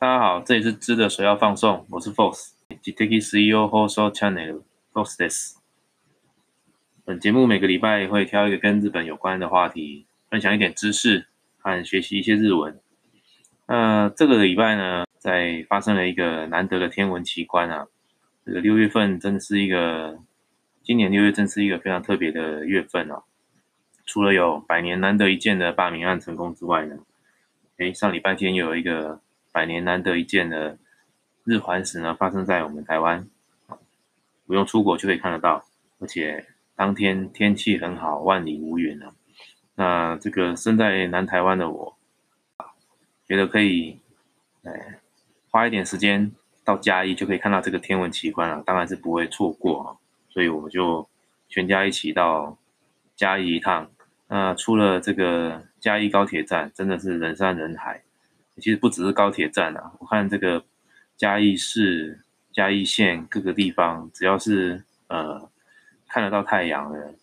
大家好，这里是知的首要放送，我是 Fox，及 Take CEO Hoso Channel Fox です。本节目每个礼拜会挑一个跟日本有关的话题，分享一点知识和学习一些日文。那这个礼拜呢，在发生了一个难得的天文奇观啊！这个六月份真的是一个，今年六月真是一个非常特别的月份哦。除了有百年难得一见的罢免案成功之外呢，诶，上礼拜天又有一个。百年难得一见的日环食呢，发生在我们台湾，不用出国就可以看得到，而且当天天气很好，万里无云啊。那这个身在南台湾的我，觉得可以，哎，花一点时间到嘉义就可以看到这个天文奇观了，当然是不会错过啊。所以我们就全家一起到嘉义一趟。那出了这个嘉义高铁站，真的是人山人海。其实不只是高铁站啊，我看这个嘉义市、嘉义县各个地方，只要是呃看得到太阳的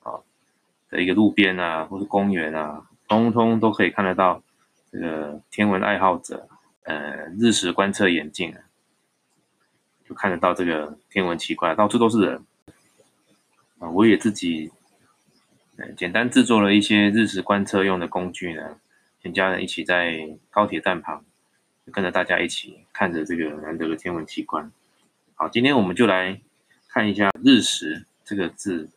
啊的一个路边啊，或是公园啊，通通都可以看得到这个天文爱好者呃日食观测眼镜，就看得到这个天文奇观，到处都是人啊。我也自己简单制作了一些日食观测用的工具呢。全家人一起在高铁站旁，跟着大家一起看着这个难得的天文奇观。好，今天我们就来看一下“日食”这个字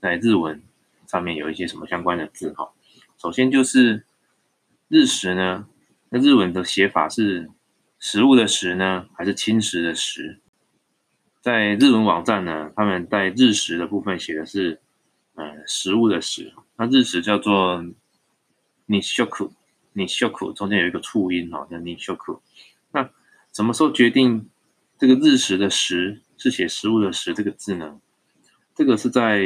在日文上面有一些什么相关的字哈。首先就是“日食”呢，那日文的写法是“食物的食”呢，还是“侵蚀的食”？在日文网站呢，他们在“日食”的部分写的是“呃食物的食”，那“日食”叫做。你修苦，你修苦，中间有一个促音哦，叫你修苦。那什么时候决定这个日食的食是写食物的食这个字呢？这个是在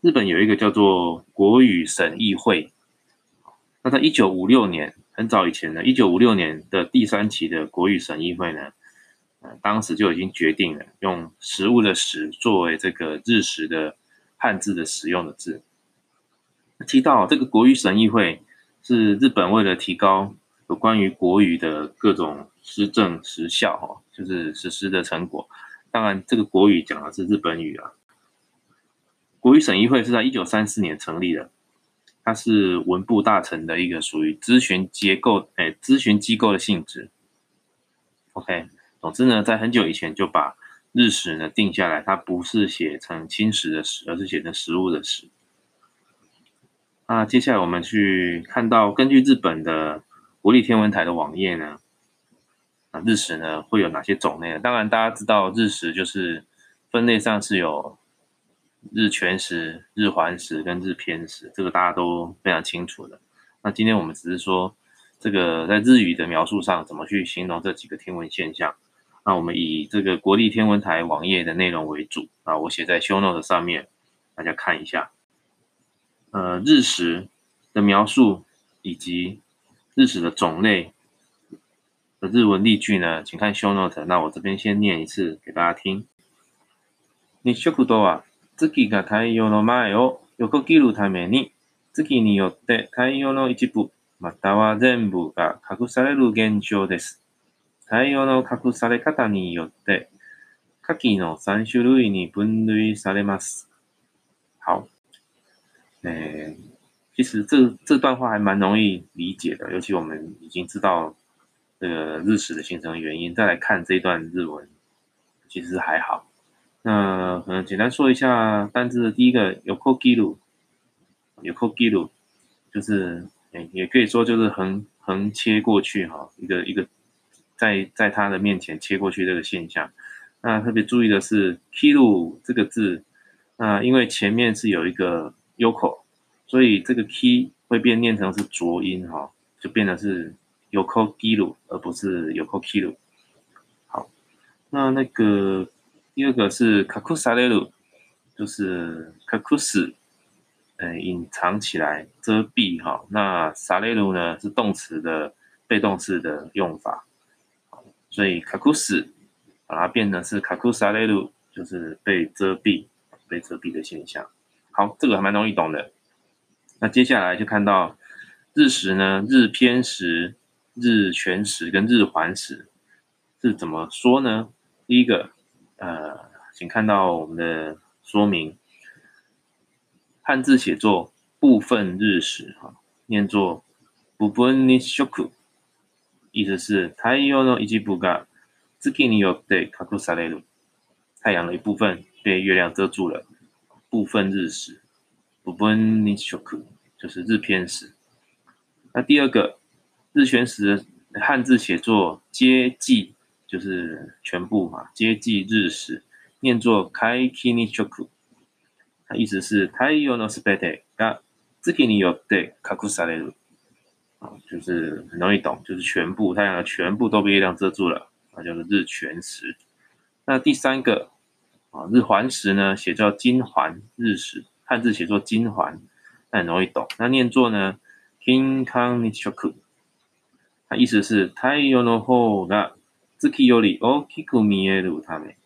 日本有一个叫做国语审议会。那在一九五六年，很早以前呢，一九五六年的第三期的国语审议会呢，当时就已经决定了用食物的食作为这个日食的汉字的使用的字。提到这个国语审议会。是日本为了提高有关于国语的各种施政实效，哈，就是实施的成果。当然，这个国语讲的是日本语啊。国语审议会是在一九三四年成立的，它是文部大臣的一个属于咨询结构，哎，咨询机构的性质。OK，总之呢，在很久以前就把日食呢定下来，它不是写成侵蚀的食，而是写成食物的食。那接下来我们去看到，根据日本的国立天文台的网页呢，啊日食呢会有哪些种类？当然大家知道日食就是分类上是有日全食、日环食跟日偏食，这个大家都非常清楚的。那今天我们只是说这个在日语的描述上怎么去形容这几个天文现象。那我们以这个国立天文台网页的内容为主啊，我写在 show note 上面，大家看一下。呃，日食的描述以及日食的种类的日文例句呢，请看 show note。那我这边先念一次给大家听。日食度は月が太陽の前を横切るために、月によって太陽の一部または全部が隠される現象です。太陽の隠され方によって、下記の3種類に分類されます。好。诶，其实这这段话还蛮容易理解的，尤其我们已经知道这个日食的形成原因，再来看这一段日文，其实还好。那可能简单说一下单字的第一个有 k o g i r u 有 k o g i r u 就是诶，也可以说就是横横切过去哈，一个一个在在他的面前切过去这个现象。那特别注意的是 kiru 这个字，那因为前面是有一个。有口，所以这个 key 会变念成是浊音哈，就变得是有口 i 鲁，而不是有口 k 鲁。好，那那个第二个是卡库萨雷鲁，就是卡库斯，呃，隐藏起来遮蔽哈。那萨雷鲁呢是动词的被动式的用法，所以卡库斯把它变成是卡库萨雷鲁，就是被遮蔽、被遮蔽的现象。好，这个还蛮容易懂的。那接下来就看到日食呢，日偏食、日全食跟日环食。 是怎么说呢？第一个，呃，请看到我们的说明，汉字写作部分日食哈，念作部分日食，意思是太陽の一部が月によって隠される，太阳的一部分被月亮遮住了，部分日食， 部分日食就是日偏食。那第二个日全食的汉字写作皆记。就是全部嘛，接济日食，念作开 kini choku，它意思是太陽のすべてが月によって隠される，啊，就是很容易懂，就是全部太阳的全部都被月亮遮住了，啊，叫做日全食。那第三个啊，日环食呢，写叫金环日食， 汉字写作金环，那很容易懂，那念作呢 kin kani choku，它意思是太陽の方が月より大きく見えるため、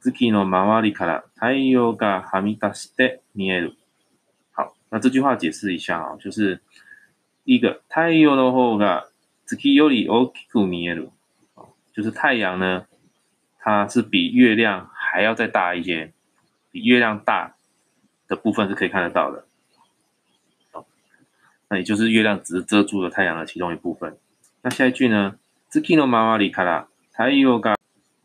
月の周りから太陽がはみ出して見える。好，那这句话解释一下啊，就是第一个，太陽の方が月より大きく見える，就是太阳呢，它是比月亮还要再大一些，比月亮大 的部分是可以看得到的。那也就是月亮只是遮住了太阳的其中一部分。那下一句呢？月の周りから太陽が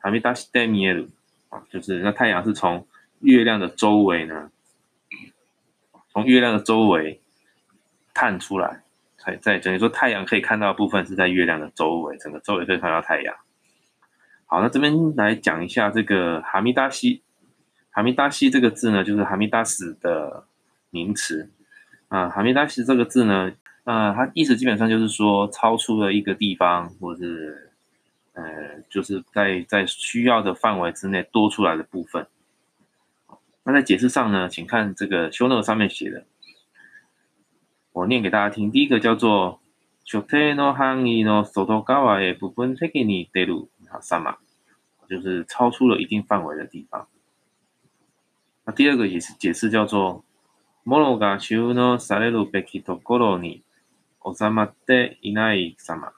はみ出して見える啊，就是那太阳是从月亮的周围呢，从月亮的周围探出来，才在等于说太阳可以看到的部分是在月亮的周围，整个周围可以看到太阳。好，那这边来讲一下这个哈密达西， 哈密达西这个字呢，就是哈密达斯的名词啊，哈密达西这个字呢。那它意思基本上就是说，超出了一个地方，或是，呃，就是在在需要的范围之内多出来的部分。那在解释上呢，请看这个修诺上面写的，我念给大家听。第一个叫做“所定の範囲の外側へ部分的に出る”，好，什么？就是超出了一定范围的地方。 那第二个也是解释叫做“物が収納されるべきところに”。おさまでいないさま，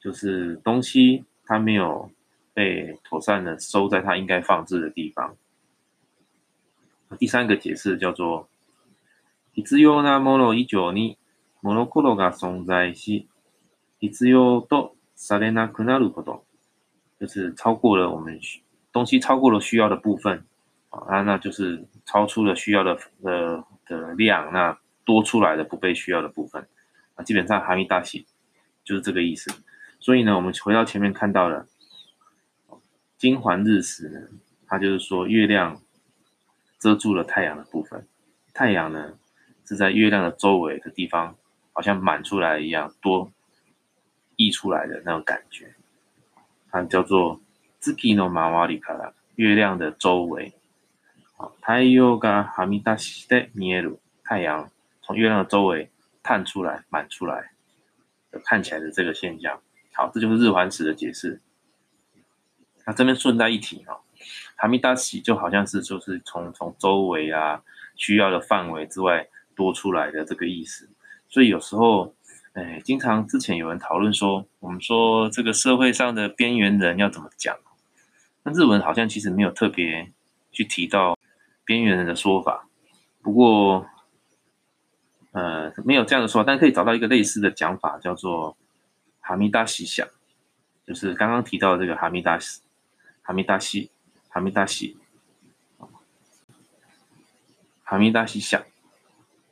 就是东西它没有被妥善的收在它应该放置的地方。第三个解释叫做必要なもの以上に物事が存在し、必要とされなくなること，就是超过了我们东西超过了需要的部分啊，那就是超出了需要的的的量，那多出来的不被需要的部分。啊基本上哈密大喜就是这个意思，所以呢，我们回到前面看到了金环日食呢，它就是说月亮遮住了太阳的部分，太阳呢是在月亮的周围的地方，好像满出来一样，多溢出来的那种感觉，它叫做 zikino mawari kara，月亮的周围，太陽がはみ出して見える，太阳从月亮的周围。探出来、满出来的看起来的这个现象，好，这就是日环食的解释。那这边顺带一提啊，哈密达喜就好像是就是从从周围啊需要的范围之外多出来的这个意思。所以有时候，哎，经常之前有人讨论说，我们说这个社会上的边缘人要怎么讲？那日文好像其实没有特别去提到 边缘人的说法，不过。呃，没有这样的说法，但可以找到一个类似的讲法，叫做“哈密达西想”，就是刚刚提到的这个“哈密达西”，“哈密达西”，“哈密达西”，“哈密达西想”，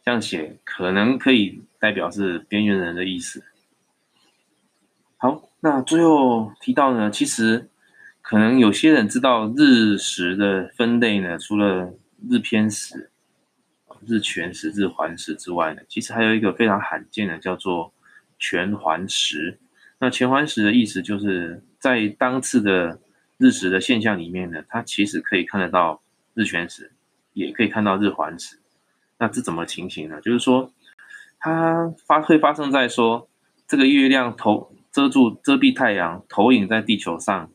这样写可能可以代表是边缘人的意思。好，那最后提到呢，其实可能有些人知道日食的分类呢，除了日偏食。日全食、日环食之外呢，其实还有一个非常罕见的，叫做全环食。那全环食的意思就是在当次的日食的现象里面呢，它其实可以看得到日全食，也可以看到日环食。那这怎么情形呢？就是说，它发会发生在说这个月亮投遮住遮蔽太阳，投影在地球上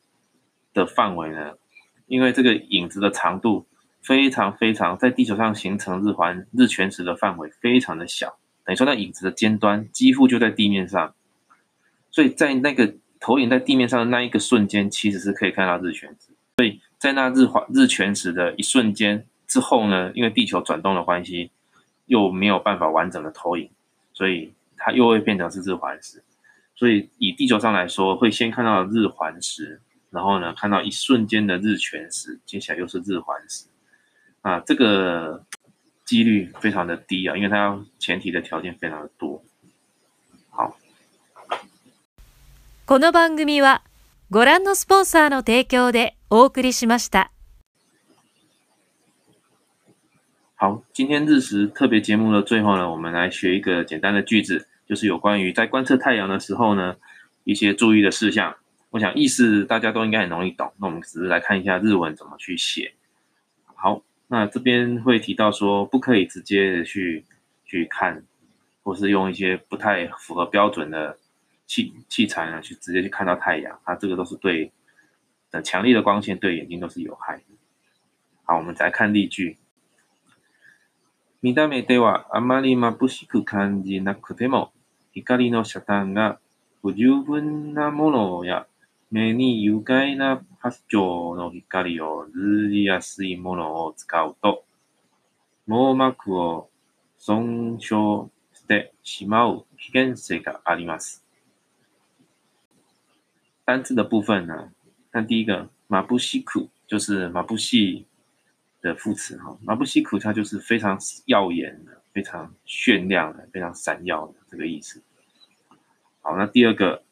的范围呢，因为这个影子的长度。非常非常，在地球上形成日环日全食的范围非常的小，等于说那影子的尖端几乎就在地面上，所以在那个投影在地面上的那一个瞬间，其实是可以看到日全食。所以在那日环日全食的一瞬间之后呢，因为地球转动的关系，又没有办法完整的投影，所以它又会变成是日环食。所以以地球上来说，会先看到日环食，然后呢看到一瞬间的日全食，接下来又是日环食。啊，这个几率非常的低啊，因为它要前提的条件非常的多。好。この番組はご覧のスポンサーの提供でお送りしました。好，今天日食特别节目的最后呢，我们来学一个简单的句子，就是有关于在观测太阳的时候呢，一些注意的事项。我想意思大家都应该很容易懂，那我们只是来看一下日文怎么去写。好， 那这边会提到说，不可以直接的去去看，或是用一些不太符合标准的。器器材呢，去直接去看到太阳，它这个都是对的强烈的光线对眼睛都是有害的。好，我们再看例句。見た目ではあまり眩しく感じなくても、光の遮断が不十分なものや 目に有害な波長の光をずりやすいものを使うと、網膜を損傷してしまう危険性があります。单字的部分呢，看第一个马布西苦就是马布西的副词哈，马布西苦它就是非常耀眼的、非常炫亮的、非常闪耀的这个意思。好，那第二个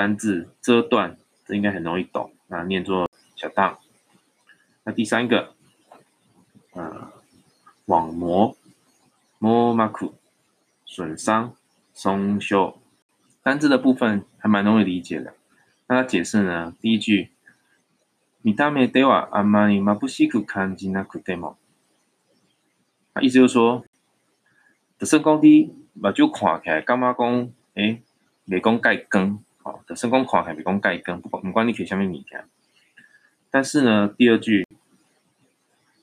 单字遮断，这应该很容易懂，那念作小当。那第三个，呃，网膜摸马苦损伤松修。单字的部分还蛮容易理解的。那它解释呢？第一句，見た目ではあまり眩しく感じなくても，意思就是说，特生讲你目睭看起来，感觉讲，诶，未讲盖光， 哦，特生讲看起来未讲盖光，不管不管你睇下面物件。但是呢，第二句，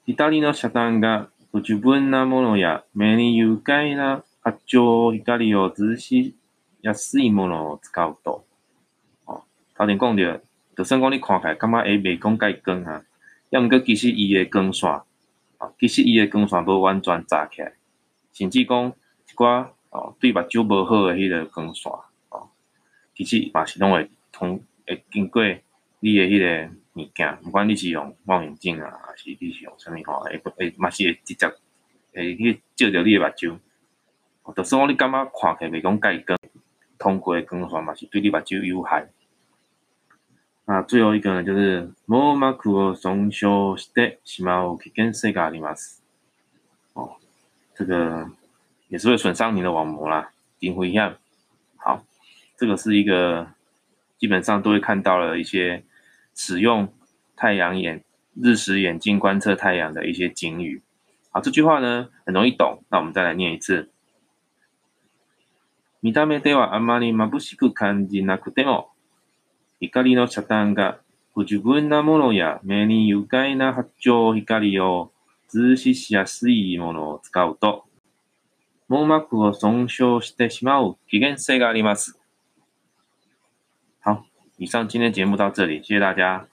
光の遮断が不十分なものや目に有害な波長光を直視安いものを使うと，哦，头前讲着，就算讲你看起来感觉会袂讲介光啊，要毋过其实伊诶光线，啊，其实伊诶光线无完全炸起来，甚至讲一寡哦对目睭无好诶迄个光线，哦， 其实嘛是拢会通会经过你诶迄个物件，毋管你是用望远镜啊，还是你是用啥物吼，会会嘛是会直接会去照着你诶目睭，就算讲你感觉看起来袂讲介光。通过光线嘛是对你目睭有害。那最后一个呢，就是網膜を損傷してしまう危険性があります。哦，这个也是会损伤你的网膜啦，顶灰一样。好， 这个是一个基本上都会看到了一些使用太阳眼、日食眼镜观测太阳的一些警语。好，这句话呢很容易懂，那我们再来念一次。見た目ではあまり眩しく感じなくても、光の遮断が不十分なものや目に有害な波長光を通視しやすいものを使うと、網膜を損傷してしまう危険性があります。以上今天节目到这里，谢谢大家。